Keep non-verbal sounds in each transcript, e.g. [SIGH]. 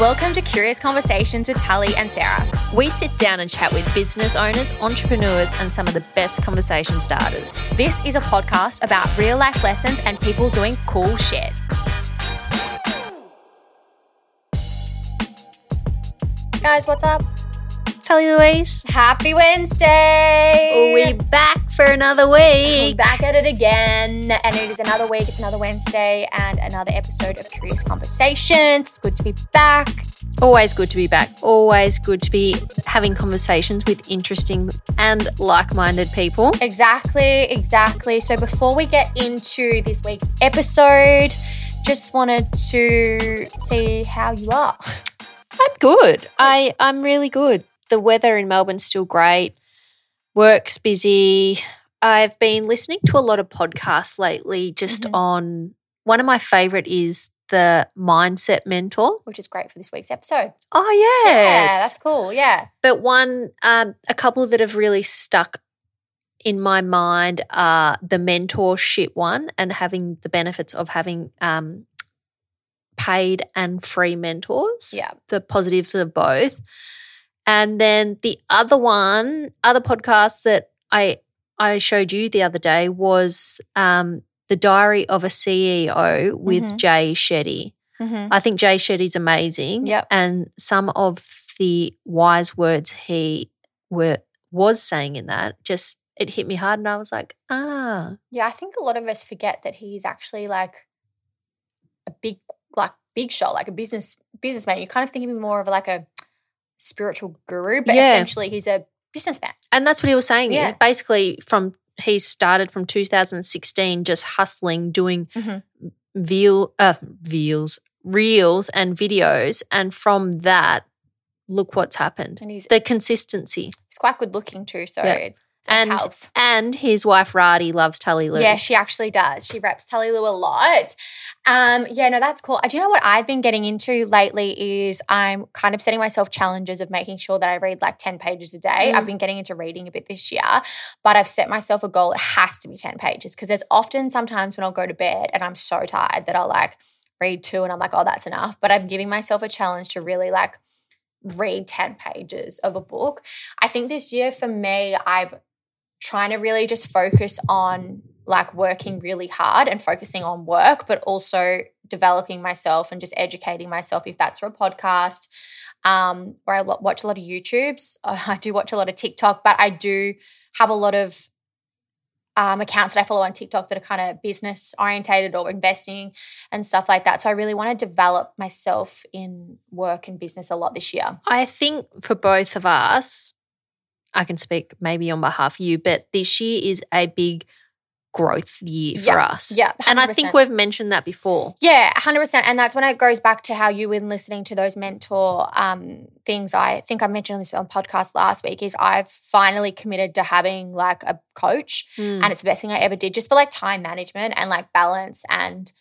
Welcome to Curious Conversations with Tully and Sarah. We sit down and chat with business owners, entrepreneurs, and some of the best conversation starters. This is a podcast about real life lessons and people doing cool shit. Guys, what's up? Tully Louise, Happy Wednesday! We're back for another We're week. back at it again, and it is another week. It's another Wednesday, and another episode of Curious Conversations. It's good to be back. Always good to be back. Always good to be having conversations with interesting and like-minded people. Exactly, exactly. So before we get into this week's episode, just wanted to see how you are. I'm good. I I'm really good. The weather in Melbourne's still great. Work's busy. I've been listening to a lot of podcasts lately just Mhm. on one of my favorite is the Mindset Mentor. Which is great for this week's episode. Oh yes. Yeah, that's cool. Yeah. But one, um, a couple that have really stuck in my mind are the mentorship one and having the benefits of having um, paid and free mentors. Yeah. The positives of both. And then the other one, other podcast that I I showed you the other day was um, the Diary of a CEO with Mhm. Jay Shetty. Mm-hmm. I think Jay Shetty's amazing. Yep. And some of the wise words he were was saying in that just it hit me hard and I was like, ah. Yeah, I think a lot of us forget that he's actually like a big, like big shot, like a business businessman. You kind of think of him more of like a spiritual guru, but Yeah. essentially he's a businessman. And that's what he was saying. Yeah. Basically from he started from 2016 just hustling, doing Mhm. veal uh veals, reels and videos. And from that, look what's happened. And he's The consistency. he's quite good looking too, so Yeah. it And helps. and his wife Radhi loves Tully Lou. Yeah, she actually does. She reps Tully Lou a lot. Um, yeah, no, that's cool. Do you know what I've been getting into lately is I'm kind of setting myself challenges of making sure that I read like 10 pages a day. Mm. I've been getting into reading a bit this year, but I've set myself a goal. It has to be 10 pages because there's often sometimes when I'll go to bed and I'm so tired that I'll like read two and I'm like, oh, that's enough. But I'm giving myself a challenge to really like read 10 pages of a book. I think this year for me, I've trying to really just focus on like working really hard and focusing on work, but also developing myself and just educating myself if that's for a podcast. Um, where I watch a lot of YouTubes. [LAUGHS] I do watch a lot of TikTok, but I do have a lot of um, accounts that I follow on TikTok that are kind of business orientated or investing and stuff like that. So I really want to develop myself in work and business a lot this year. I think for both of us, I can speak maybe on behalf of you, but this year is a big growth year for Yeah, us. yeah, And I think we've mentioned that before. Yeah, 100%. And that's when it goes back to how you were listening to those mentor um, things. I think I mentioned this on podcast last week is I've finally committed to having like a coach Mm. and it's the best thing I ever did just for like time management and like balance. And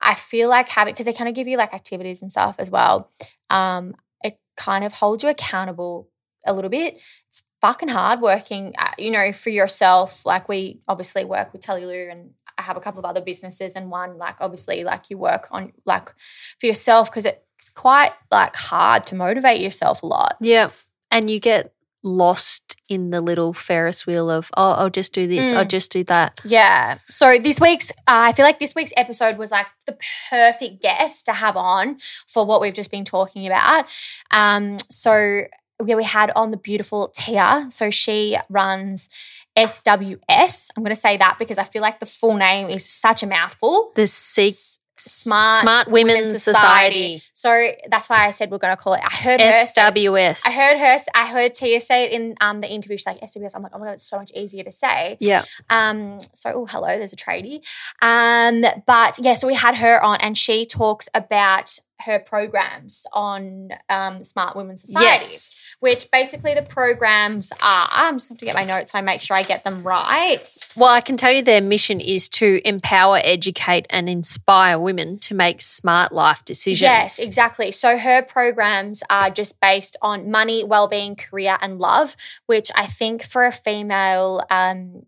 I feel like having, because they kind of give you like activities and stuff as well. Um, it kind of holds you accountable a little bit. It's fucking hard working, uh, you know, for yourself. Like we obviously work with Tully Lou and I have a couple of other businesses and one like obviously like you work on like for yourself because it's quite like hard to motivate yourself a lot. yeah. And you get lost in the little Ferris wheel of, oh, I'll just do this, I'll Mm. just do that. Yeah. So this week's, uh, I feel like this week's episode was like the perfect guest to have on for what we've just been talking about. Um, so yeah, we had on the beautiful Tia. So she runs SWS. I'm going to say that because I feel like the full name is such a mouthful. The se- Smart, Smart Women's, Society. So that's why I said we're going to call it. I heard her. say- SWS. I heard her. I heard Tia say it in um, the interview. She's like SWS. I'm like, oh my god, it's so much easier to say. Yeah. Um, so oh hello, there's a tradie. Um, but yeah, so we had her on, and she talks about her programs on um, Smart Women's Society. Yes. Which basically the programs are. I'm just going to get my notes so I make sure I get them right. Well, I can tell you their mission is to empower, educate, and inspire women to make smart life decisions. Yes, exactly. So her programs are just based on money, well-being, career, and love, which I think for a female, um,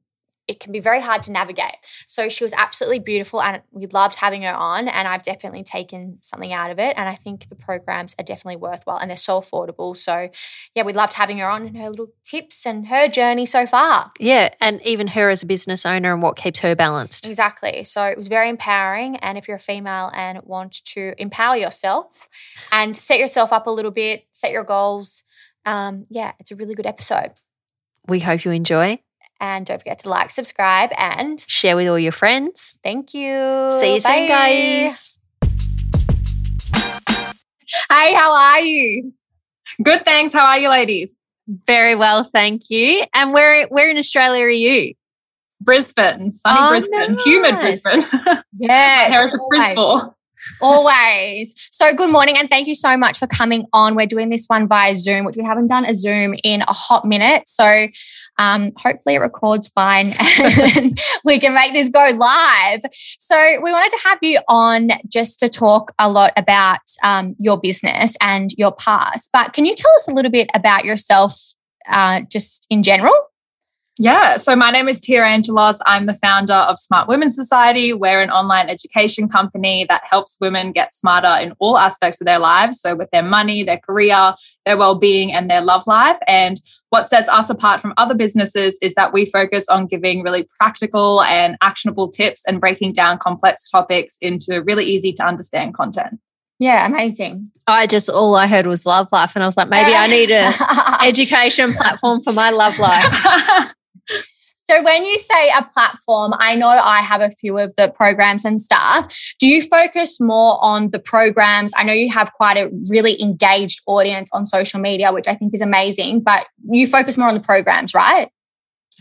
it can be very hard to navigate. So she was absolutely beautiful, and we loved having her on. And I've definitely taken something out of it. And I think the programs are definitely worthwhile, and they're so affordable. So yeah, we loved having her on and her little tips and her journey so far. Yeah, and even her as a business owner and what keeps her balanced. Exactly. So it was very empowering. And if you're a female and want to empower yourself and set yourself up a little bit, set your goals, um, yeah, it's a really good episode. We hope you enjoy. And don't forget to like, subscribe, and Share with all your friends. thank you. See you soon, guys. Hey, how are you? Good, thanks. How are you, ladies? Very well, thank you. And where where in Australia are you? Brisbane, sunny Oh, Brisbane, humid. Brisbane. [LAUGHS] Yes. Harris of always. Frisbee. Always. So, good morning and thank you so much for coming on. We're doing this one via Zoom, which we haven't done a Zoom in a hot minute. So, um, hopefully, it records fine [LAUGHS] and we can make this go live. So, we wanted to have you on just to talk a lot about um, your business and your past. But can you tell us a little bit about yourself uh, just in general? Yeah, so my name is Tia Angelos. I'm the founder of Smart Women's Society. We're an online education company that helps women get smarter in all aspects of their lives. So, with their money, their career, their well being, and their love life. And what sets us apart from other businesses is that we focus on giving really practical and actionable tips and breaking down complex topics into really easy to understand content. Yeah, amazing. I just all I heard was love life, and I was like, maybe I need an [LAUGHS] education platform for my love life. [LAUGHS] So when you say a platform, I know I have a few of the programs and stuff. Do you focus more on the programs? I know you have quite a really engaged audience on social media, which I think is amazing, but you focus more on the programs, right?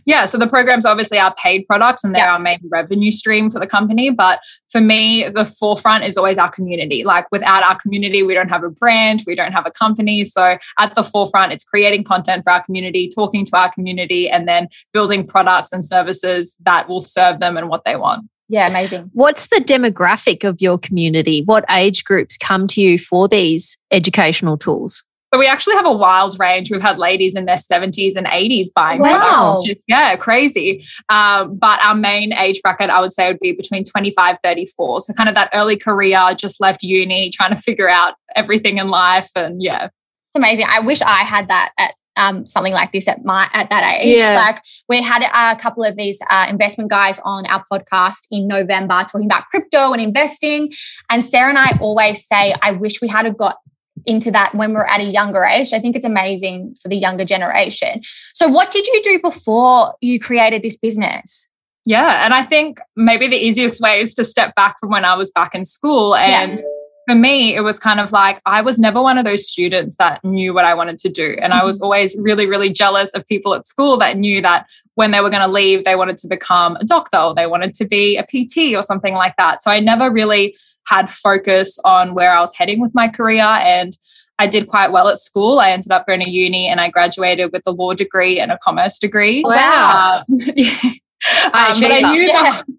Yeah, so the programs obviously are paid products and they're Yeah. our main revenue stream for the company. But for me, the forefront is always our community. Like without our community, we don't have a brand, we don't have a company. So at the forefront, it's creating content for our community, talking to our community, and then building products and services that will serve them and what they want. Yeah, amazing. What's the demographic of your community? What age groups come to you for these educational tools? But we actually have a wild range. We've had ladies in their 70s and 80s buying Wow. products. is- Yeah, crazy. Um, but our main age bracket, I would say, would be between 25, 34. So kind of that early career, just left uni, trying to figure out everything in life. And yeah. It's amazing. I wish I had that at um, something like this at my at that age. Yeah. Like we had a couple of these uh, investment guys on our podcast in November talking about crypto and investing, and Sarah and I always say, I wish we had a got into that when we we're at a younger age. I think it's amazing for the younger generation. So, what did you do before you created this business? Yeah. And I think maybe the easiest way is to step back from when I was back in school. And for me, it was kind of like I was never one of those students that knew what I wanted to do. And I was mm-hmm. always really, really jealous of people at school that knew that when they were going to leave, they wanted to become a doctor or they wanted to be a PT or something like that. So I never really had focus on where I was heading with my career. And I did quite well at school. I ended up going to uni and I graduated with a law degree and a commerce degree. Wow. Um, [LAUGHS] yeah. Um, but I knew Yeah. the,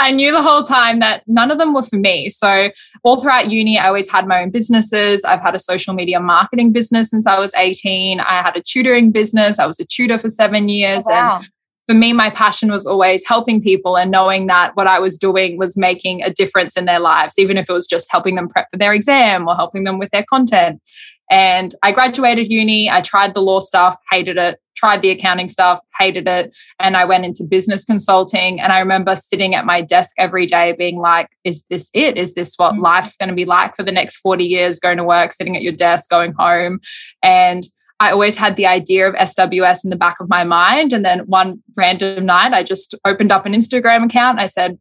I knew the whole time that none of them were for me. So all throughout uni, I always had my own businesses. I've had a social media marketing business since I was 18. I had a tutoring business. I was a tutor for seven years. Oh, wow. And for me, my passion was always helping people and knowing that what I was doing was making a difference in their lives, even if it was just helping them prep for their exam or helping them with their content. And I graduated uni, I tried the law stuff, hated it, tried the accounting stuff, hated it. And I went into business consulting. And I remember sitting at my desk every day being like, is this it? Is this what Mhm. life's going to be like for the next 40 years? Going to work, sitting at your desk, going home. And I always had the idea of SWS in the back of my mind. And then one random night, I just opened up an Instagram account. I said,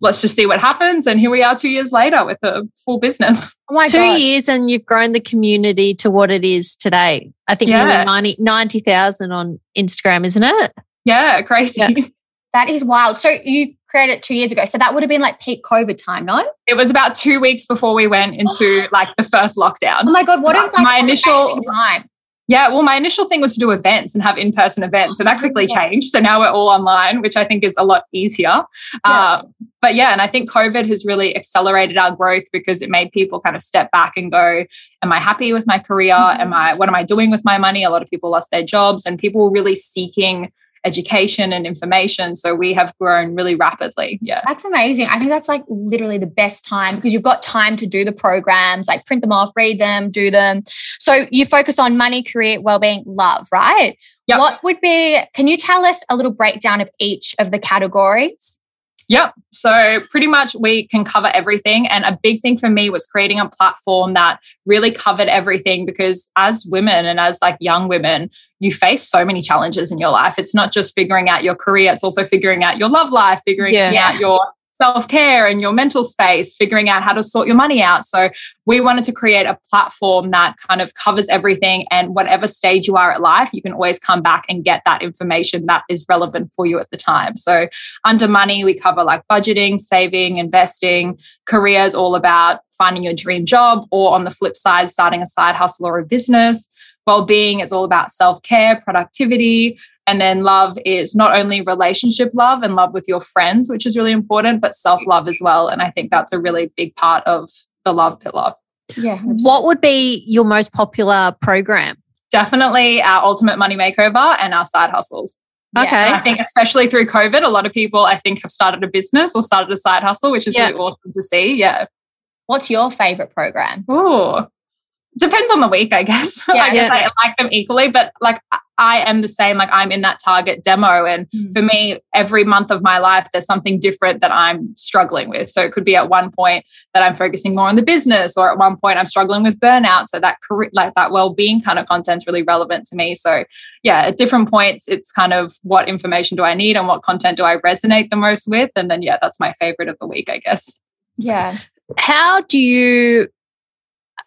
let's just see what happens. And here we are two years later with a full business. [LAUGHS] Oh my Two gosh. years and you've grown the community to what it is today. I think yeah. nearly 90 90,000 on Instagram, isn't it? Yeah, crazy. Yeah. [LAUGHS] That is wild. So you created it two years ago. So that would have been like peak COVID time, no? It was about two weeks before we went into [GASPS] like the first lockdown. Oh my God, what like, my initial time? Yeah, well, my initial thing was to do events and have in person events. So that quickly changed. So now we're all online, which I think is a lot easier. Yeah. Uh, but yeah, and I think COVID has really accelerated our growth because it made people kind of step back and go, Am I happy with my career? Mm-hmm. Am I, what am I doing with my money? A lot of people lost their jobs and people were really seeking education and information. So we have grown really rapidly. Yeah. That's amazing. I think that's like literally the best time because you've got time to do the programs, like print them off, read them, do them. So you focus on money, career, well-being, love, right? Yep. What would be, can you tell us a little breakdown of each of the categories? Yep. So pretty much we can cover everything. And a big thing for me was creating a platform that really covered everything because as women and as like young women, you face so many challenges in your life. It's not just figuring out your career, it's also figuring out your love life, figuring yeah. out your self care and your mental space, figuring out how to sort your money out. So, we wanted to create a platform that kind of covers everything. And whatever stage you are at life, you can always come back and get that information that is relevant for you at the time. So, under money, we cover like budgeting, saving, investing, careers, all about finding your dream job, or on the flip side, starting a side hustle or a business. Well being is all about self care, productivity, and then love is not only relationship love and love with your friends, which is really important, but self love as well. And I think that's a really big part of the love pillar. Yeah. Absolutely. What would be your most popular program? Definitely our ultimate money makeover and our side hustles. Okay. Yeah. I think especially through COVID, a lot of people I think have started a business or started a side hustle, which is yeah. really awesome to see. Yeah. What's your favorite program? Oh, depends on the week, I guess. [LAUGHS] Yeah, I guess yeah. I like them equally, but like I am the same. Like I'm in that target demo. And mm. for me, every month of my life, there's something different that I'm struggling with. So it could be at one point that I'm focusing more on the business, or at one point I'm struggling with burnout. So that career, like that well-being kind of content is really relevant to me. So yeah, at different points, it's kind of what information do I need and what content do I resonate the most with? And then yeah, that's my favorite of the week, I guess. Yeah. How do you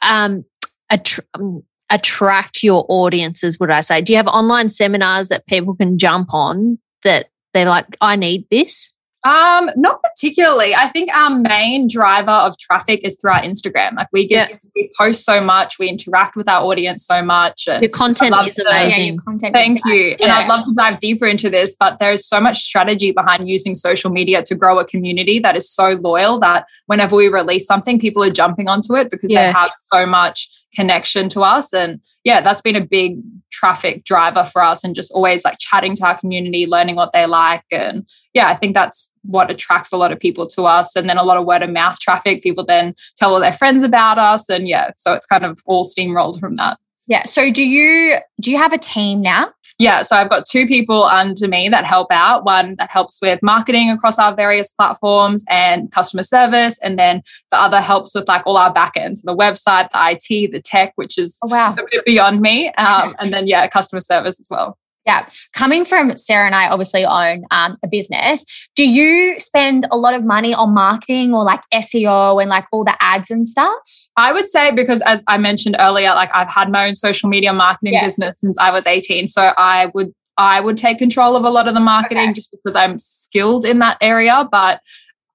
um attr- um, attract your audiences, would I say? Do you have online seminars that people can jump on that they're like, I need this? Um, not particularly. I think our main driver of traffic is through our Instagram. Like we get yeah. we post so much, we interact with our audience so much. your content is to, amazing. Yeah, content Thank is you. Yeah. And I'd love to dive deeper into this, but there's so much strategy behind using social media to grow a community that is so loyal that whenever we release something, people are jumping onto it because they have so much connection to us. And yeah, that's been a big traffic driver for us and just always like chatting to our community, learning what they like. And yeah, I think that's what attracts a lot of people to us. And then a lot of word of mouth traffic. People then tell all their friends about us. And yeah, so it's kind of all steamrolled from that. Yeah. So do you do you have a team now? Yeah, so I've got two people under me that help out. One that helps with marketing across our various platforms and customer service, and then the other helps with like all our backends, the website, the IT, the tech, which is oh, wow. a bit beyond me. Um, [LAUGHS] and then yeah, customer service as well. Yeah. Coming from Sarah and I obviously own um, a business. Do you spend a lot of money on marketing or like SEO and like all the ads and stuff? I would say because as I mentioned earlier, like I've had my own social media marketing yeah. business since I was 18. So I would I would take control of a lot of the marketing okay. just because I'm skilled in that area. But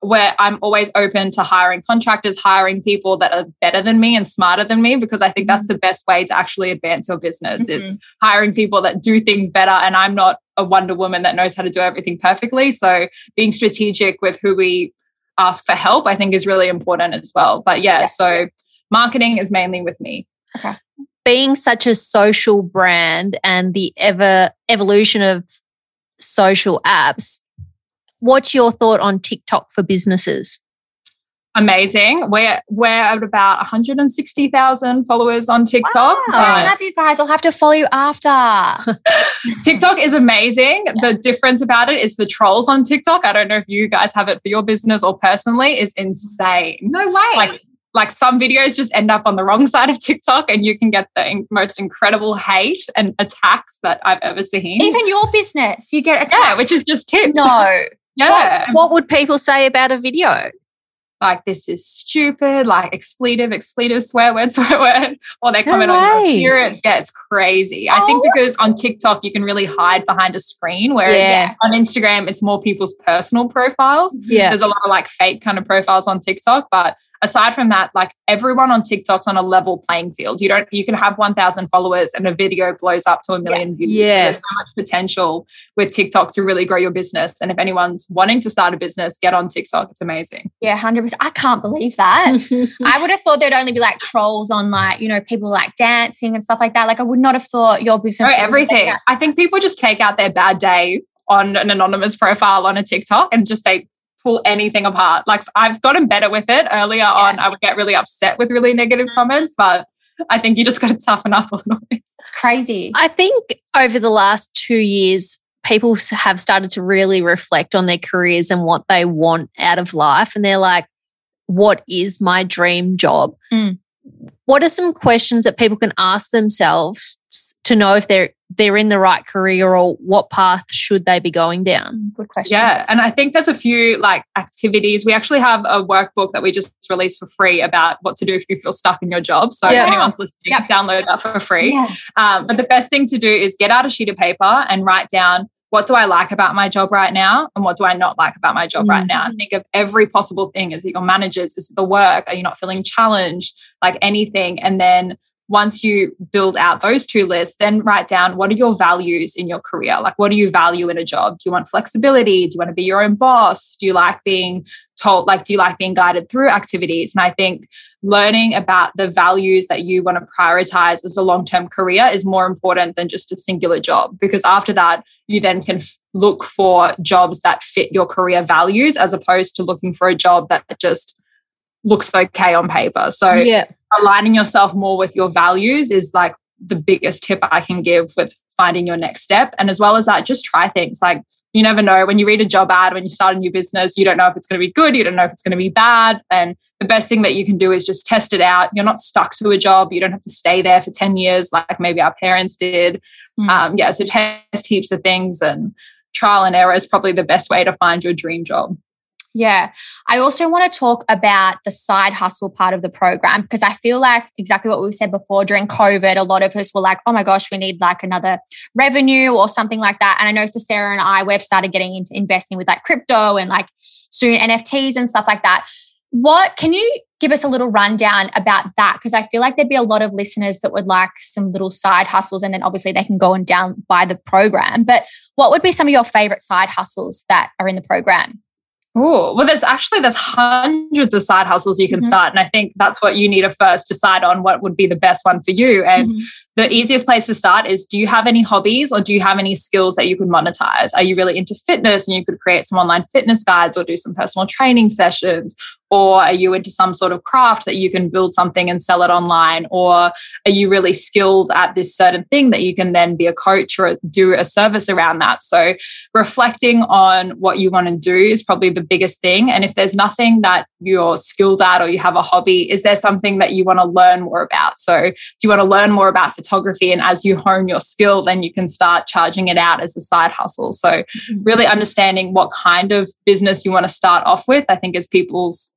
where I'm always open to hiring contractors, hiring people that are better than me and smarter than me, because I think that's mm-hmm. the best way to actually advance your business mm-hmm. is hiring people that do things better. And I'm not a Wonder Woman that knows how to do everything perfectly. So being strategic with who we ask for help, I think is really important as well. But yeah, yeah. so marketing is mainly with me. Okay. Being such a social brand and the ever evolution of social apps, What's your thought on TikTok for businesses? Amazing. We're we're at about 160,000 followers on TikTok. Wow. I have you guys. I'll have to follow you after. [LAUGHS] [LAUGHS] TikTok is amazing. Yeah. The difference about it is the trolls on TikTok. I don't know if you guys have it for your business or personally, is insane. No way. Like like some videos just end up on the wrong [LAUGHS] side of TikTok and you can get the most incredible hate and attacks that I've ever seen. Even your business, you get attacked. Yeah, which is just tips. No. Yeah. What, what would people say about a video? like this is stupid, like expletive, expletive, swear word, [LAUGHS] swear word, or they No on your appearance. Yeah, it's crazy. I think Oh. because on TikTok you can really hide behind a screen, whereas Yeah. on Instagram it's more people's personal profiles. Yeah. There's a lot of like fake kind of profiles on TikTok, but aside from that, like everyone on TikTok's on a level playing field. You don't you can have 1,000 followers and a video blows up to a million views. So Yeah. there's so much potential with TikTok to really grow your business. And if anyone's wanting to start a business, get on TikTok. It's amazing. Yeah, 100%. I can't believe that. [LAUGHS] I would have thought there'd only be like trolls on like, you know, people like dancing and stuff like that. Like I would not have thought your business everything. I think people just take out their bad day on an anonymous profile on a TikTok and just they pull anything apart. Like I've gotten better with it. Earlier on, I would get really upset with really negative comments, but I think you just got to toughen up a little [LAUGHS] bit. It's crazy. I think over the last two years, people have started to really reflect on their careers and what they want out of life. And they're like, what is my dream job? Mm. What are some questions that people can ask themselves to know if they're they're in the right career or what path should they be going down? Mm, Good question. Yeah. And I think there's a few like activities. We actually have a workbook that we just released for free about what to do if you feel stuck in your job. So Yeah. if anyone's listening, Yep. download that for free. Yeah. Um, but the best thing to do is get out a sheet of paper and write down what do I like about my job right now and what do I not like about my job right now. And think of every possible thing. Is it your managers? Is it the work? Are you not feeling challenged? Like anything. And then once you build out those two lists, then write down what are your values in your career? Like, what do you value in a job? Do you want flexibility? Do you want to be your own boss? Do you like being told, like, do you like being guided through activities? And I think learning about the values that you want to prioritize as a long term career is more important than just a singular job. Because after that, you then can f- look for jobs that fit your career values as opposed to looking for a job that just looks okay on paper. So, Yeah. aligning yourself more with your values is like the biggest tip I can give with finding your next step. And as well as that, just try things. Like you never know when you read a job ad, when you start a new business, you don't know if it's going to be good, you don't know if it's going to be bad. And the best thing that you can do is just test it out. You're not stuck to a job. You don't have to stay there for 10 years like maybe our parents did. Mm. Um, yeah, so test heaps of things and trial and error is probably the best way to find your dream job. Yeah. I also want to talk about the side hustle part of the program because I feel like exactly what we said before during COVID, a lot of us were like, oh my gosh, we need like another revenue or something like that. And I know for Sarah and I, we've started getting into investing with like crypto and like soon NFTs and stuff like that. What can you give us a little rundown about that? Because I feel like there'd be a lot of listeners that would like some little side hustles and then obviously they can go and down by the program. But what would be some of your favorite side hustles that are in the program? Oh, well, there's actually there's hundreds of side hustles you can Mhm. start, and I think that's what you need to first decide on what would be the best one for you. And Mhm. The easiest place to start is: Do you have any hobbies, or do you have any skills that you could monetize? Are you really into fitness, and you could create some online fitness guides, or do some personal training sessions? Or are you into some sort of craft that you can build something and sell it online? Or are you really skilled at this certain thing that you can then be a coach or do a service around that? So reflecting on what you want to do is probably the biggest thing. And if there's nothing that you're skilled at or you have a hobby, is there something that you want to learn more about? So, do you want to learn more about photography? And as you [LAUGHS] hone your skill, then you can start charging it out as a side hustle. So, mm-hmm. really understanding what kind of business you want to start off with, I think, is people's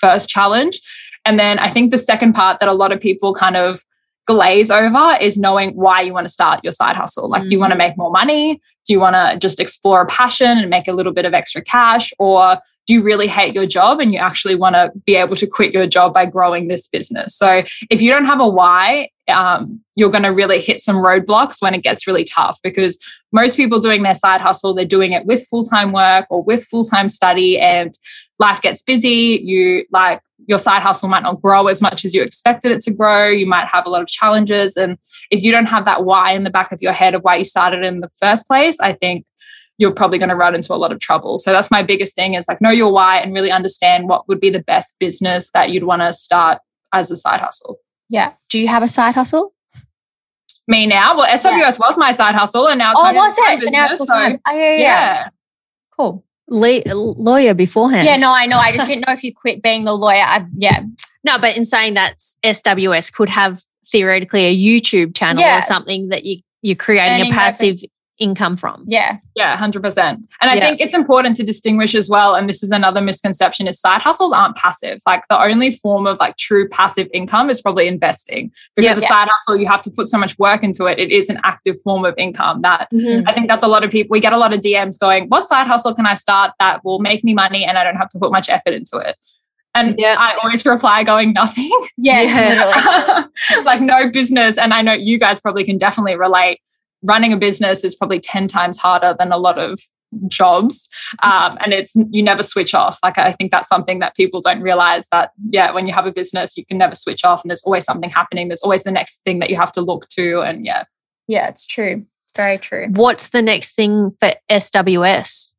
first challenge. And then I think the second part that a lot of people kind of glaze over is knowing why you want to start your side hustle. Like, do you want to mm-hmm. make more money? Do you want to just explore a passion and make a little bit of extra cash? Or do you really hate your job and you actually want to be able to quit your job by growing this business? So, if you don't have a why, um, you're going to really hit some roadblocks when it gets really tough because most people doing their side hustle, they're doing it with full time work or with full time study, and life gets busy. You like your side hustle might not grow as much as you expected it to grow. You might have a lot of challenges. And if you don't have that why in the back of your head of why you started in the first place, I think you're probably going to run into a lot of trouble. So that's my biggest thing is like know your why and really understand what would be the best business that you'd want to start as a side hustle. Yeah. Do you have a side hustle? Me now, well, SWS was my side hustle, and now it's Oh, was it? So now it's full business, time. Oh, yeah, yeah, yeah. yeah. Cool. Le- lawyer beforehand. Yeah, no, I know. I just didn't [LAUGHS] know if you quit being the lawyer. I, yeah. No, but in saying that, SWS could have theoretically a YouTube channel Yeah. or something that you you're creating Earning a passive income from. Yeah. Yeah, 100%. And I Yeah. think it's important to distinguish as well. And this is another misconception is side hustles aren't passive. Like the only form of like true passive income is probably investing because Yeah. a side hustle, you have to put so much work into it. It is an active form of income that Mhm. I think that's a lot of people. We get a lot of DMs going, what side hustle can I start that will make me money and I don't have to put much effort into it? And Yeah. I always reply going, nothing. Yeah. [LAUGHS] Yeah. Like no business. And I know you guys probably can definitely relate. Running a business is probably 10 times harder than a lot of jobs. Um, and it's you never switch off. Like I think that's something that people don't realize that, yeah, when you have a business, you can never switch off and there's always something happening. There's always the next thing that you have to look to. And yeah. Yeah, it's true. Very true. What's the next thing for SWS?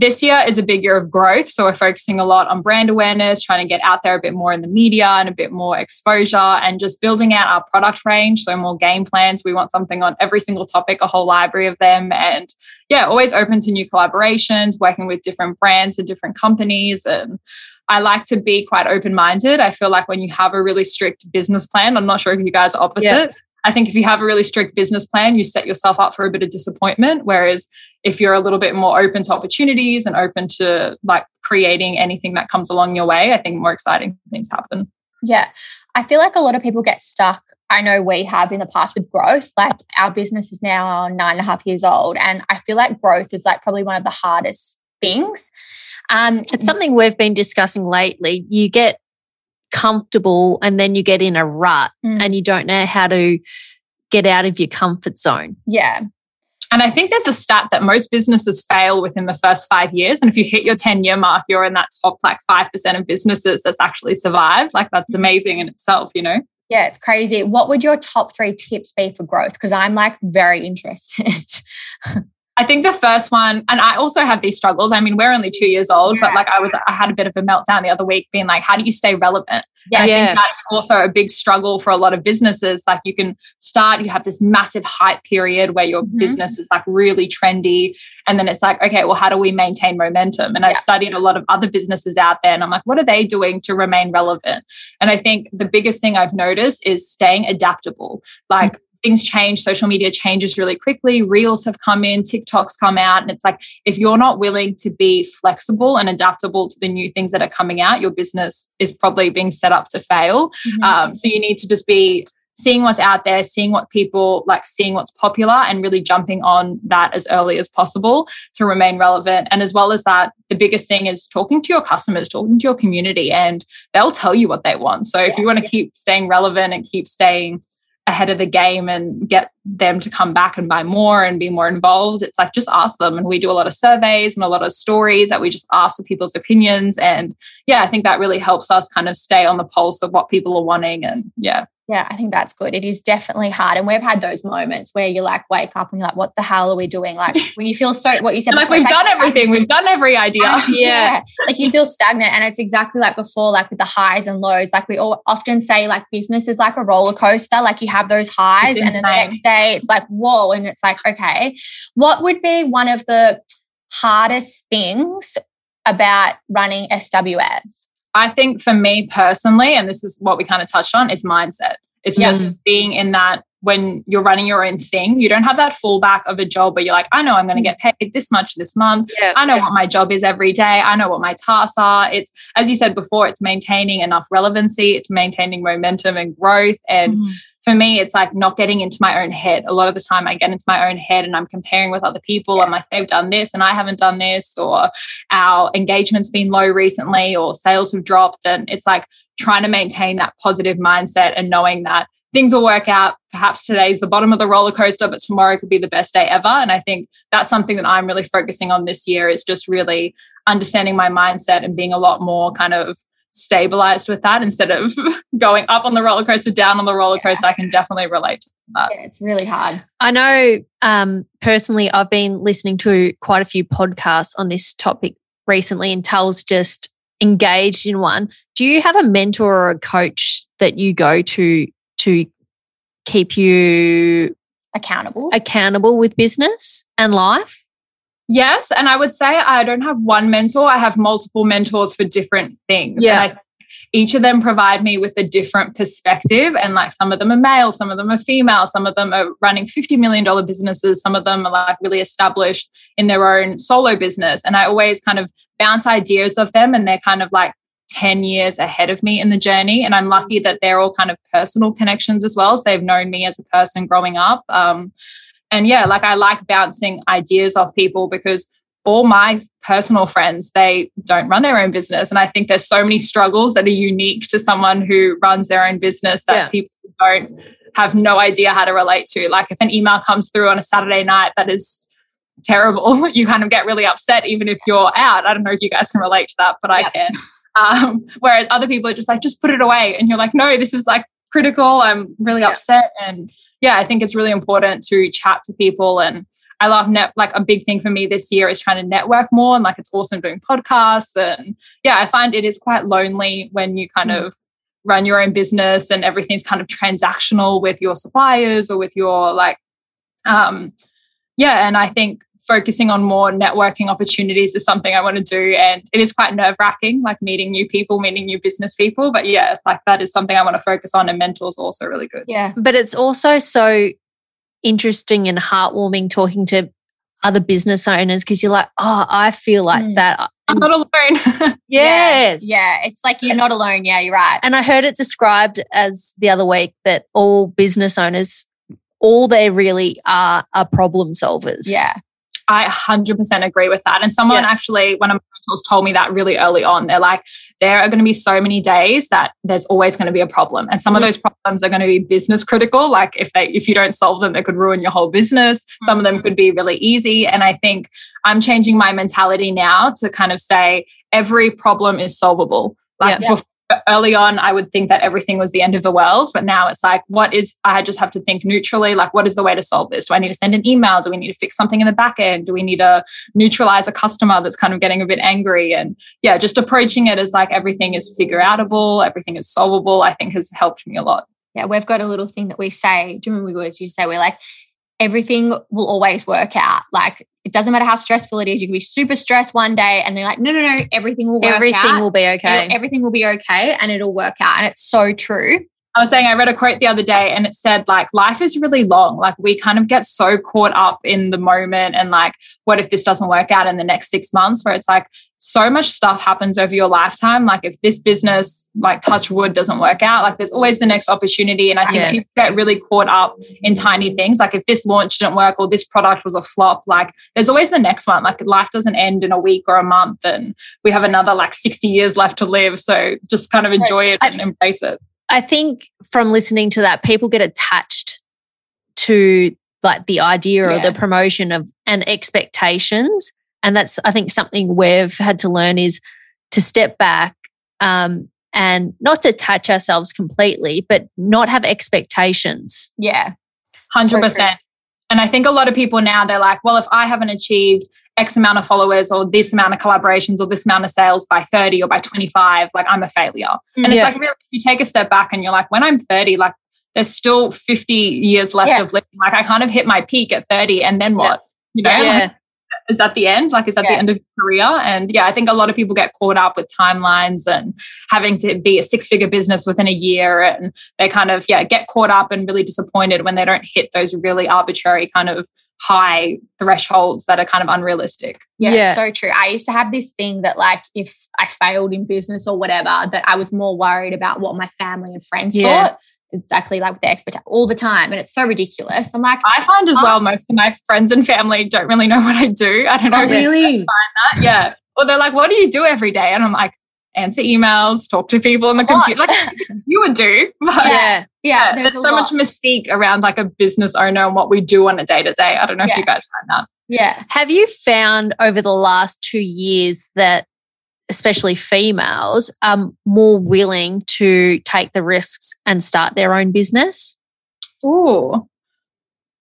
This year is a big year of growth. So we're focusing a lot on brand awareness, trying to get out there a bit more in the media and a bit more exposure and just building out our product range. So more game plans. We want something on every single topic, a whole library of them. And yeah, always open to new collaborations, working with different brands and different companies. And I like to be quite open minded. I feel like when you have a really strict business plan, I'm not sure if you guys are opposite. Yeah. I think if you have a really strict business plan, you set yourself up for a bit of disappointment. Whereas if you're a little bit more open to opportunities and open to like creating anything that comes along your way, I think more exciting things happen. Yeah. I feel like a lot of people get stuck. I know we have in the past with growth. Like our business is now nine and a half years old. And I feel like growth is like probably one of the hardest things. Um, It's something we've been discussing lately. You get comfortable and then you get in a rut Mm. and you don't know how to get out of your comfort zone. yeah. And I think there's a stat that most businesses fail within the first five years. And if you hit your 10 year mark, you're in that top like 5% of businesses that's actually survived. Like that's amazing in itself, you know? Yeah, it's crazy. What would your top three tips be for growth? Because I'm like very interested. [LAUGHS] I think the first one, and I also have these struggles. I mean, we're only two years old, but like I was, I had a bit of a meltdown the other week being like, how do you stay relevant? Yeah. And I Yeah. think that's also a big struggle for a lot of businesses. Like you can start, you have this massive hype period where your Mhm. business is like really trendy. And then it's like, okay, well, how do we maintain momentum? And I've studied a lot of other businesses out there and I'm like, what are they doing to remain relevant? And I think the biggest thing I've noticed is staying adaptable. Like things change, social media changes really quickly. Reels have come in, TikToks come out. And it's like, if you're not willing to be flexible and adaptable to the new things that are coming out, your business is probably being set up to fail. Mm-hmm. Um, so you need to just be seeing what's out there, seeing what people like, seeing what's popular, and really jumping on that as early as possible to remain relevant. And as well as that, the biggest thing is talking to your customers, talking to your community, and they'll tell you what they want. So if you want to keep staying relevant and keep staying ahead of the game and get them to come back and buy more and be more involved. It's like just ask them. And we do a lot of surveys and a lot of stories that we just ask for people's opinions. And yeah i think that really helps us kind of stay on the pulse of what people are wanting. And yeah Yeah, I think that's good. It is definitely hard. And we've had those moments where you like wake up and you're like, what the hell are we doing? Like [LAUGHS] when you feel so what you said like before, we've done stagnant. everything we've done every idea [LAUGHS] yeah. Like you feel stagnant. And it's exactly like before, like with the highs and lows. Like we all often say, like business is like a roller coaster. Like you have those highs, and then the next day it's like, whoa. And it's like, okay, what would be one of the hardest things about running SWS? I think for me personally, and this is what we kind of touched on, is mindset. It's Yeah. just being in that when you're running your own thing, you don't have that fallback of a job where you're like, I know I'm going to get paid this much this month. Yeah. I know what my job is every day. I know what my tasks are. It's, as you said before, it's maintaining enough relevancy, it's maintaining momentum and growth. And Mm-hmm. For me, it's like not getting into my own head. A lot of the time, I get into my own head and I'm comparing with other people. I'm like, they've done this and I haven't done this, or our engagement's been low recently, or sales have dropped. And it's like trying to maintain that positive mindset and knowing that things will work out. Perhaps today's the bottom of the roller coaster, but tomorrow could be the best day ever. And I think that's something that I'm really focusing on this year is just really understanding my mindset and being a lot more kind of stabilized with that instead of [LAUGHS] going up on the roller coaster, down on the roller coaster. I can definitely relate to that. Yeah, it's really hard. I know um, personally, I've been listening to quite a few podcasts on this topic recently, and Tal's just engaged in one. Do you have a mentor or a coach that you go to to keep you Accountable. accountable with business and life? Yes. And I would say I don't have one mentor, I have multiple mentors for different things. Yeah. And I each of them provide me with a different perspective. And like some of them are male, some of them are female, some of them are running $50 million businesses, some of them are like really established in their own solo business. And I always kind of bounce ideas of them and they're kind of like 10 years ahead of me in the journey. And I'm lucky that they're all kind of personal connections as well. So they've known me as a person growing up. Um, and yeah, like I like bouncing ideas off people because all my personal friends, they don't run their own business. And I think there's so many struggles that are unique to someone who runs their own business that yeah. people don't have no idea how to relate to. Like if an email comes through on a Saturday night that is terrible, [LAUGHS] you kind of get really upset, even if you're out. I don't know if you guys can relate to that, but I can. Um, whereas other people are just like, just put it away. And you're like, no, this is like critical. I'm really yeah. upset. And yeah, I think it's really important to chat to people and I love net like a big thing for me this year is trying to network more and like it's awesome doing podcasts and yeah, I find it is quite lonely when you kind mm. of run your own business and everything's kind of transactional with your suppliers or with your like um yeah, and I think focusing on more networking opportunities is something I want to do. And it is quite nerve wracking, like meeting new people, meeting new business people. But yeah, like that is something I want to focus on. And mentors also really good. Yeah. But it's also so interesting and heartwarming talking to other business owners because you're like, oh, I feel like mm. that. I'm not alone. [LAUGHS] yes. Yeah. yeah. It's like you're not alone. Yeah, you're right. And I heard it described as the other week that all business owners, all they really are are problem solvers. Yeah. I 100% agree with that. And someone yeah. actually, one of my mentors told me that really early on. They're like, there are going to be so many days that there's always going to be a problem. And some mm-hmm. of those problems are going to be business critical. Like if they, if you don't solve them, it could ruin your whole business. Mm-hmm. Some of them could be really easy. And I think I'm changing my mentality now to kind of say every problem is solvable. Like yeah. before, early on i would think that everything was the end of the world but now it's like what is i just have to think neutrally like what is the way to solve this? Do i need to send an email? Do we need to fix something in the back end? Do we need to neutralize a customer that's kind of getting a bit angry? And yeah just approaching it as like everything is figure outable everything is solvable i think has helped me a lot. Yeah we've got a little thing that we say do you remember we always used to say we're like everything will always work out. Like it doesn't matter how stressful it is. You can be super stressed one day and they're like, no, no, no, everything will work everything out. will be okay. It'll, everything will be okay and it'll work out. And it's so true. I was saying I read a quote the other day and it said like life is really long. Like we kind of get so caught up in the moment and like what if this doesn't work out in the next 6 months where it's like so much stuff happens over your lifetime. Like if this business, like touch wood, doesn't work out, like there's always the next opportunity. And I think yeah. people get really caught up in tiny things. Like if this launch didn't work or this product was a flop, like there's always the next one. Like life doesn't end in a week or a month and we have another like 60 years left to live. So just kind of enjoy it and embrace it. I think from listening to that, people get attached to like the idea yeah. or the promotion of and expectations. And that's i think something we've had to learn is to step back um, and not detach ourselves completely but not have expectations. Yeah. 100% so and i think a lot of people now they're like well if i haven't achieved x amount of followers or this amount of collaborations or this amount of sales by 30 or by 25 like i'm a failure mm, and yeah. it's like really if you take a step back and you're like when i'm 30 like there's still 50 years left yeah. of living like i kind of hit my peak at 30 and then what yeah. you know yeah. Like, is that the end? Like, is that yeah. the end of your career? And yeah, I think a lot of people get caught up with timelines and having to be a six figure business within a year. And they kind of, yeah, get caught up and really disappointed when they don't hit those really arbitrary kind of high thresholds that are kind of unrealistic. Yeah, yeah, so true. I used to have this thing that like if I failed in business or whatever, that I was more worried about what my family and friends yeah. thought exactly like with the expert all the time. And it's so ridiculous. I'm like, I find as oh. well, most of my friends and family don't really know what I do. I don't know. Oh, really? Find that. Yeah. Well, they're like, what do you do every day? And I'm like, answer emails, talk to people on the computer, like [LAUGHS] you would do. But yeah. Yeah. There's, there's so lot. much mystique around like a business owner and what we do on a day to day. I don't know yeah. if you guys find that. Yeah. Have you found over the last two years that especially females, are more willing to take the risks and start their own business? Oh,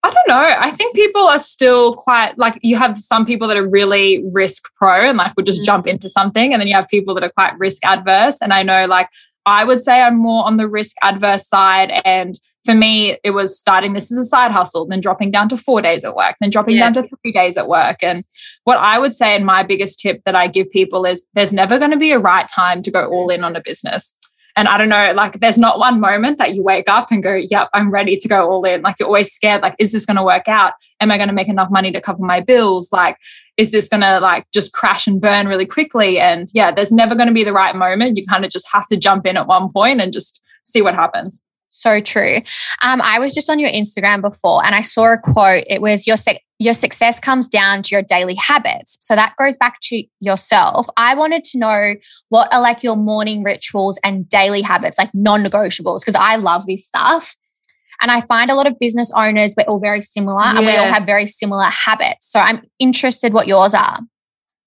I don't know. I think people are still quite like you have some people that are really risk pro and like would just mm-hmm. jump into something. And then you have people that are quite risk adverse. And I know like I would say I'm more on the risk adverse side. And for me, it was starting this as a side hustle, then dropping down to four days at work, then dropping yeah. down to three days at work. And what I would say, and my biggest tip that I give people is there's never going to be a right time to go all in on a business. And I don't know, like there's not one moment that you wake up and go, yep, I'm ready to go all in. Like you're always scared, like, is this going to work out? Am I going to make enough money to cover my bills? Like, is this going to like just crash and burn really quickly? And yeah, there's never going to be the right moment. You kind of just have to jump in at one point and just see what happens. So true. Um, I was just on your Instagram before and I saw a quote. It was your your success comes down to your daily habits. So that goes back to yourself. I wanted to know what are like your morning rituals and daily habits, like non-negotiables, because I love this stuff. And I find a lot of business owners, we're all very similar yeah. and we all have very similar habits. So I'm interested what yours are.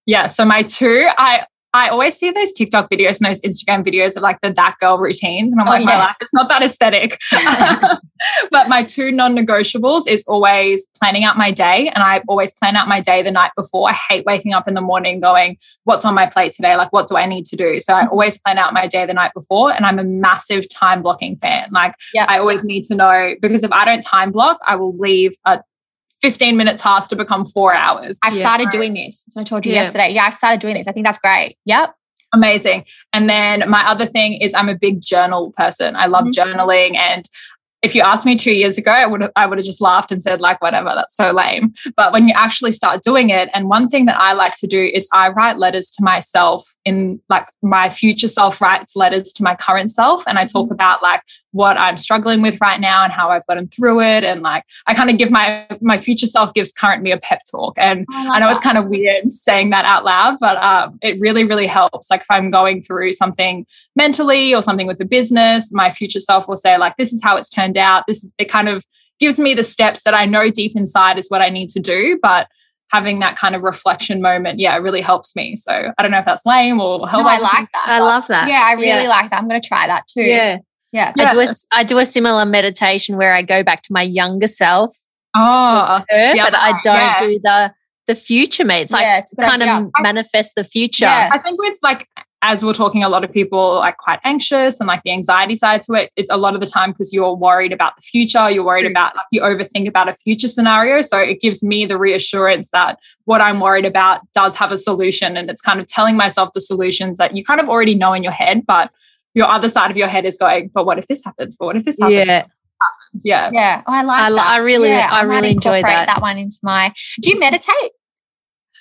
Yeah. So my two, I I always see those TikTok videos and those Instagram videos of like the that girl routines. And I'm oh, like, yeah. my life is not that aesthetic. [LAUGHS] but my two non negotiables is always planning out my day. And I always plan out my day the night before. I hate waking up in the morning going, what's on my plate today? Like, what do I need to do? So I always plan out my day the night before. And I'm a massive time blocking fan. Like, yeah. I always need to know because if I don't time block, I will leave a 15 minutes task to become four hours. I've yes. started doing this. I told you yeah. yesterday. Yeah, I've started doing this. I think that's great. Yep. Amazing. And then my other thing is I'm a big journal person. I love mm-hmm. journaling and if you asked me two years ago, I would have, I would have just laughed and said like whatever, that's so lame. But when you actually start doing it, and one thing that I like to do is I write letters to myself in like my future self writes letters to my current self, and I talk mm-hmm. about like what I'm struggling with right now and how I've gotten through it, and like I kind of give my my future self gives current me a pep talk, and I, I know that. it's kind of weird saying that out loud, but um, it really really helps. Like if I'm going through something mentally or something with the business, my future self will say like, "This is how it's turned." out. This is it kind of gives me the steps that I know deep inside is what I need to do, but having that kind of reflection moment, yeah, it really helps me. So I don't know if that's lame or help. No, I like that. I love that. Yeah, I really yeah. like that. I'm going to try that too. Yeah. Yeah. I do a I do a similar meditation where I go back to my younger self. Oh, her, yeah, but I don't yeah. do the the future mate. It's like yeah, it's kind idea. of manifest the future. Yeah. I think with like as we're talking, a lot of people like quite anxious and like the anxiety side to it. It's a lot of the time because you're worried about the future. You're worried mm. about like you overthink about a future scenario. So it gives me the reassurance that what I'm worried about does have a solution. And it's kind of telling myself the solutions that you kind of already know in your head, but your other side of your head is going, but what if this happens? But what if this happens? Yeah. Yeah. Yeah. Oh, I like I, that. I really, yeah, I, I really enjoy that. that one into my. Do you meditate?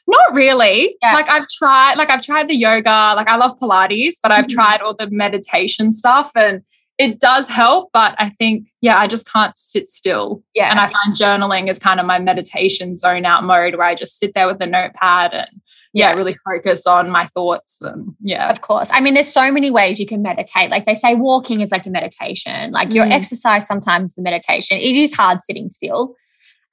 Not really. Yeah. Like I've tried, like I've tried the yoga, like I love Pilates, but I've mm-hmm. tried all the meditation stuff and it does help, but I think, yeah, I just can't sit still. Yeah. And I find journaling is kind of my meditation zone out mode where I just sit there with the notepad and yeah, really focus on my thoughts and yeah. Of course. I mean, there's so many ways you can meditate. Like they say walking is like a meditation. Like your mm. exercise sometimes the meditation. It is hard sitting still.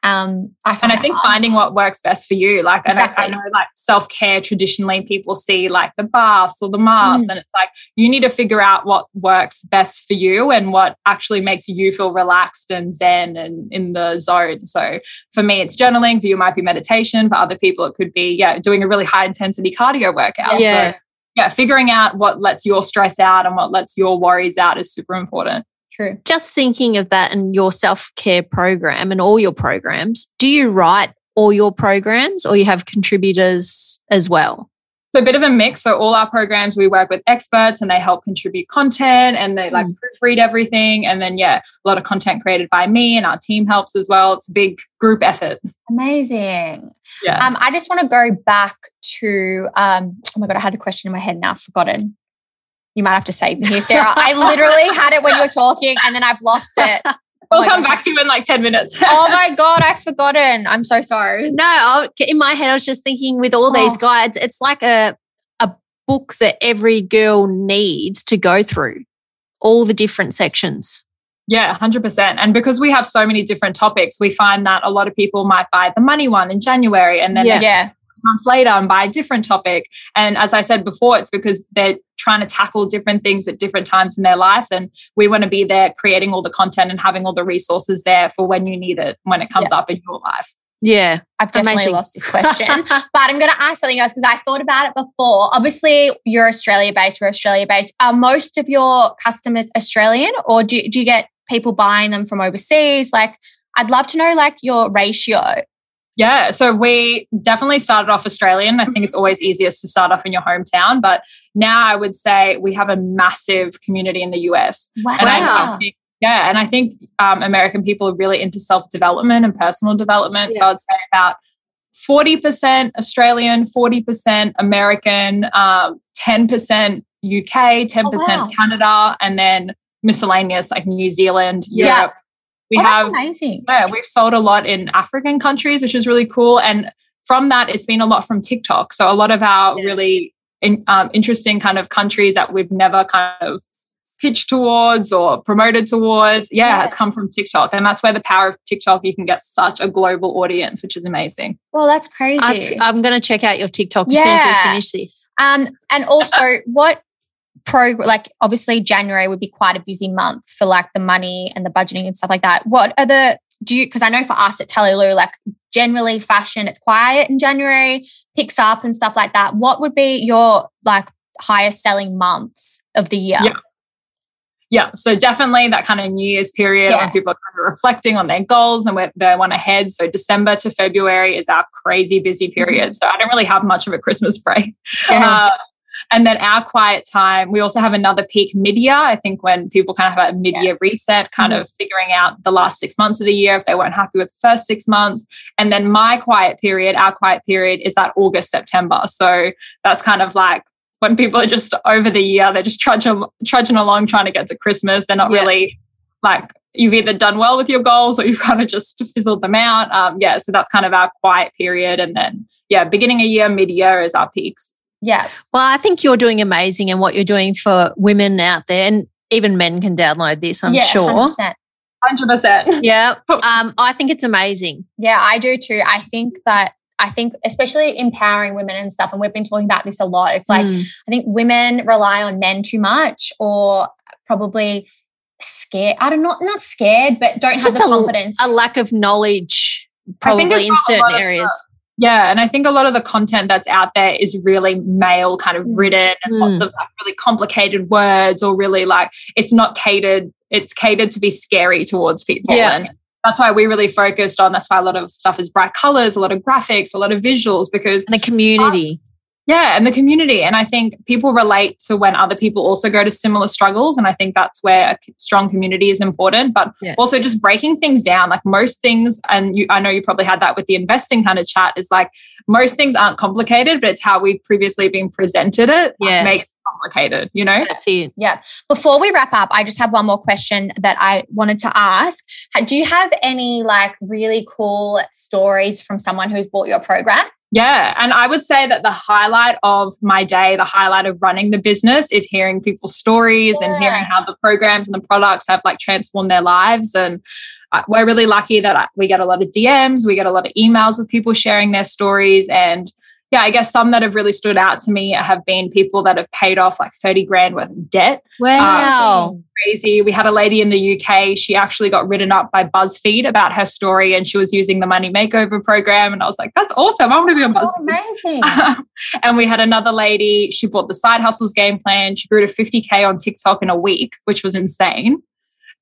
Um, I and I think finding what works best for you. Like, exactly. I, know, like self care. Traditionally, people see like the baths or the masks, mm. and it's like you need to figure out what works best for you and what actually makes you feel relaxed and zen and in the zone. So, for me, it's journaling. For you, it might be meditation. For other people, it could be yeah, doing a really high intensity cardio workout. Yeah. So, yeah, figuring out what lets your stress out and what lets your worries out is super important. True. Just thinking of that and your self care program and all your programs, do you write all your programs or you have contributors as well? So a bit of a mix. So all our programs, we work with experts and they help contribute content and they like mm. proofread everything. And then yeah, a lot of content created by me and our team helps as well. It's a big group effort. Amazing. Yeah. Um, I just want to go back to um, oh my god, I had a question in my head now, forgotten. You might have to save me here, Sarah. I [LAUGHS] literally had it when you were talking and then I've lost it. [LAUGHS] Oh we'll oh come back to you in like 10 minutes. [LAUGHS] oh my God, I've forgotten. I'm so sorry. No, I'll, in my head, I was just thinking with all oh. these guides, it's like a, a book that every girl needs to go through, all the different sections. Yeah, 100%. And because we have so many different topics, we find that a lot of people might buy the money one in January and then yeah. Yeah months later and buy a different topic. And as I said before, it's because they're trying to tackle different things at different times in their life. And we want to be there creating all the content and having all the resources there for when you need it, when it comes yeah. up in your life. Yeah. I've definitely Amazing. lost this question. [LAUGHS] but I'm going to ask something else because I thought about it before. Obviously, you're Australia based, we're Australia based. Are most of your customers Australian or do, do you get people buying them from overseas? Like, I'd love to know like your ratio. Yeah, so we definitely started off Australian. I think it's always easiest to start off in your hometown, but now I would say we have a massive community in the US. Wow. And I, I think, yeah, and I think um, American people are really into self development and personal development. So I'd say about 40% Australian, 40% American, um, 10% UK, 10% Oh, wow. Canada, and then miscellaneous like New Zealand, Yeah. Europe. We Oh, that's have amazing. yeah, we've sold a lot in African countries, which is really cool. And from that, it's been a lot from TikTok. So a lot of our Yeah. really in, um, interesting kind of countries that we've never kind of pitched towards or promoted towards, yeah, Yeah. has come from TikTok. And that's where the power of TikTok, you can get such a global audience, which is amazing. Well, that's crazy. I'd- I'm going to check out your TikTok as soon as we finish this. Um, and also, what pro like obviously January would be quite a busy month for like the money and the budgeting and stuff like that. What are the do you because I know for us at Tully Lou, like generally fashion, it's quiet in January, picks up and stuff like that. What would be your like highest selling months of the year? Yeah. Yeah, so definitely that kind of New Year's period Yeah. when people are kind of reflecting on their goals and where they want to head. So December to February is our crazy busy period. So I don't really have much of a Christmas break. Yeah. Uh, and then our quiet time, we also have another peak mid year. I think when people kind of have a mid year reset, kind of figuring out the last six months of the year if they weren't happy with the first six months. And then my quiet period, our quiet period is that August, September. So that's kind of like when people are just over the year, they're just trudging, trudging along trying to get to Christmas. They're not Yeah. really like you've either done well with your goals or you've [LAUGHS] kind of just fizzled them out. Um, yeah, so that's kind of our quiet period. And then, yeah, beginning of year, mid year is our peaks. Yeah. Well, I think you're doing amazing and what you're doing for women out there, and even men can download this, I'm yeah, sure. 100%. 100%. Yeah. [LAUGHS] Um, I think it's amazing. Yeah, I do too. I think that I think especially empowering women and stuff, and we've been talking about this a lot. It's like Mm. I think women rely on men too much, or probably scared. I don't know, not scared, but don't Just have a, the confidence. a lack of knowledge, probably in certain lot of, areas. Yeah, and I think a lot of the content that's out there is really male kind of Mm. written and lots of like really complicated words or really like it's not catered, it's catered to be scary towards people. Yeah. And that's why we really focused on that's why a lot of stuff is bright colors, a lot of graphics, a lot of visuals, because and the community. Yeah, and the community. And I think people relate to when other people also go to similar struggles. And I think that's where a strong community is important. But Yeah. also just breaking things down, like most things, and you, I know you probably had that with the investing kind of chat, is like most things aren't complicated, but it's how we've previously been presented it Yeah. makes it complicated, you know? That's it. yeah. Before we wrap up, I just have one more question that I wanted to ask. Do you have any like really cool stories from someone who's bought your program? Yeah. And I would say that the highlight of my day, the highlight of running the business is hearing people's stories and hearing how the programs and the products have like transformed their lives. And uh, we're really lucky that uh, we get a lot of DMs, we get a lot of emails with people sharing their stories. And yeah, I guess some that have really stood out to me have been people that have paid off like 30 grand worth of debt. Um, wow. Crazy. We had a lady in the UK, she actually got written up by BuzzFeed about her story and she was using the Money Makeover program. And I was like, that's awesome. I want to be on Oh, BuzzFeed. amazing. [LAUGHS] and we had another lady, she bought the side hustles game plan. She grew to 50K on TikTok in a week, which was insane.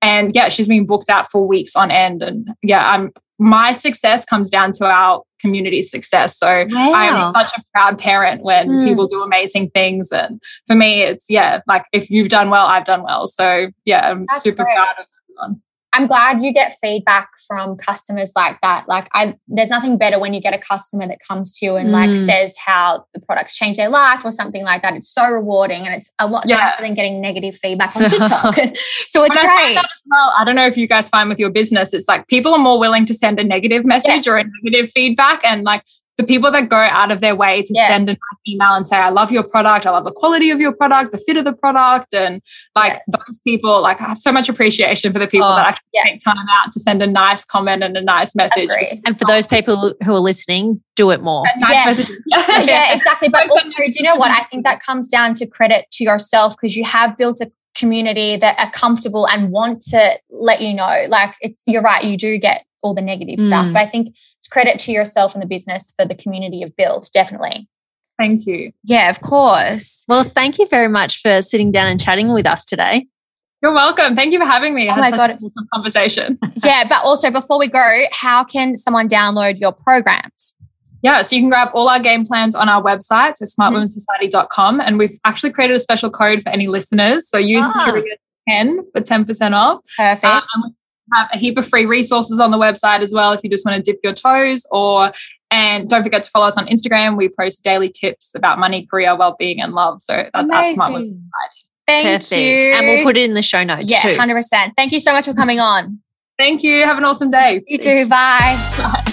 And yeah, she's been booked out for weeks on end. And yeah, I'm my success comes down to our community's success. So I am such a proud parent when Mm. people do amazing things. And for me, it's yeah, like if you've done well, I've done well. So yeah, I'm That's super great. proud of everyone. I'm glad you get feedback from customers like that. Like I there's nothing better when you get a customer that comes to you and like Mm. says how the products change their life or something like that. It's so rewarding and it's a lot Yeah. nicer than getting negative feedback [LAUGHS] on TikTok. [LAUGHS] so it's I great. that as well. I don't know if you guys find with your business, it's like people are more willing to send a negative message Yes. or a negative feedback. And like the people that go out of their way to Yes. send a nice email and say, I love your product, I love the quality of your product, the fit of the product. And like those people, like I have so much appreciation for the people Oh, that actually yeah. take time out to send a nice comment and a nice message. And for those people who are listening, do it more. A nice Yeah. message. [LAUGHS] yeah, exactly. But also, do you know what? I think that comes down to credit to yourself because you have built a community that are comfortable and want to let you know. Like it's you're right, you do get all the negative stuff. Mm. But I think it's credit to yourself and the business for the community you've built, definitely. Thank you. Yeah, of course. Well, thank you very much for sitting down and chatting with us today. You're welcome. Thank you for having me. Oh I my had such God. an awesome conversation. [LAUGHS] yeah, but also before we go, how can someone download your programs? Yeah, so you can grab all our game plans on our website, so smartwomensociety.com. And we've actually created a special code for any listeners. So use Ah. Curious 10 for 10% off. Perfect. Uh, and we have a heap of free resources on the website as well if you just want to dip your toes or and don't forget to follow us on Instagram. We post daily tips about money, career, well-being, and love. So that's at Smart Women Amazing. Society. Thank Perfect. you. And we'll put it in the show notes yeah, too. 100%. Thank you so much for coming on. Thank you. Have an awesome day. You too. Bye.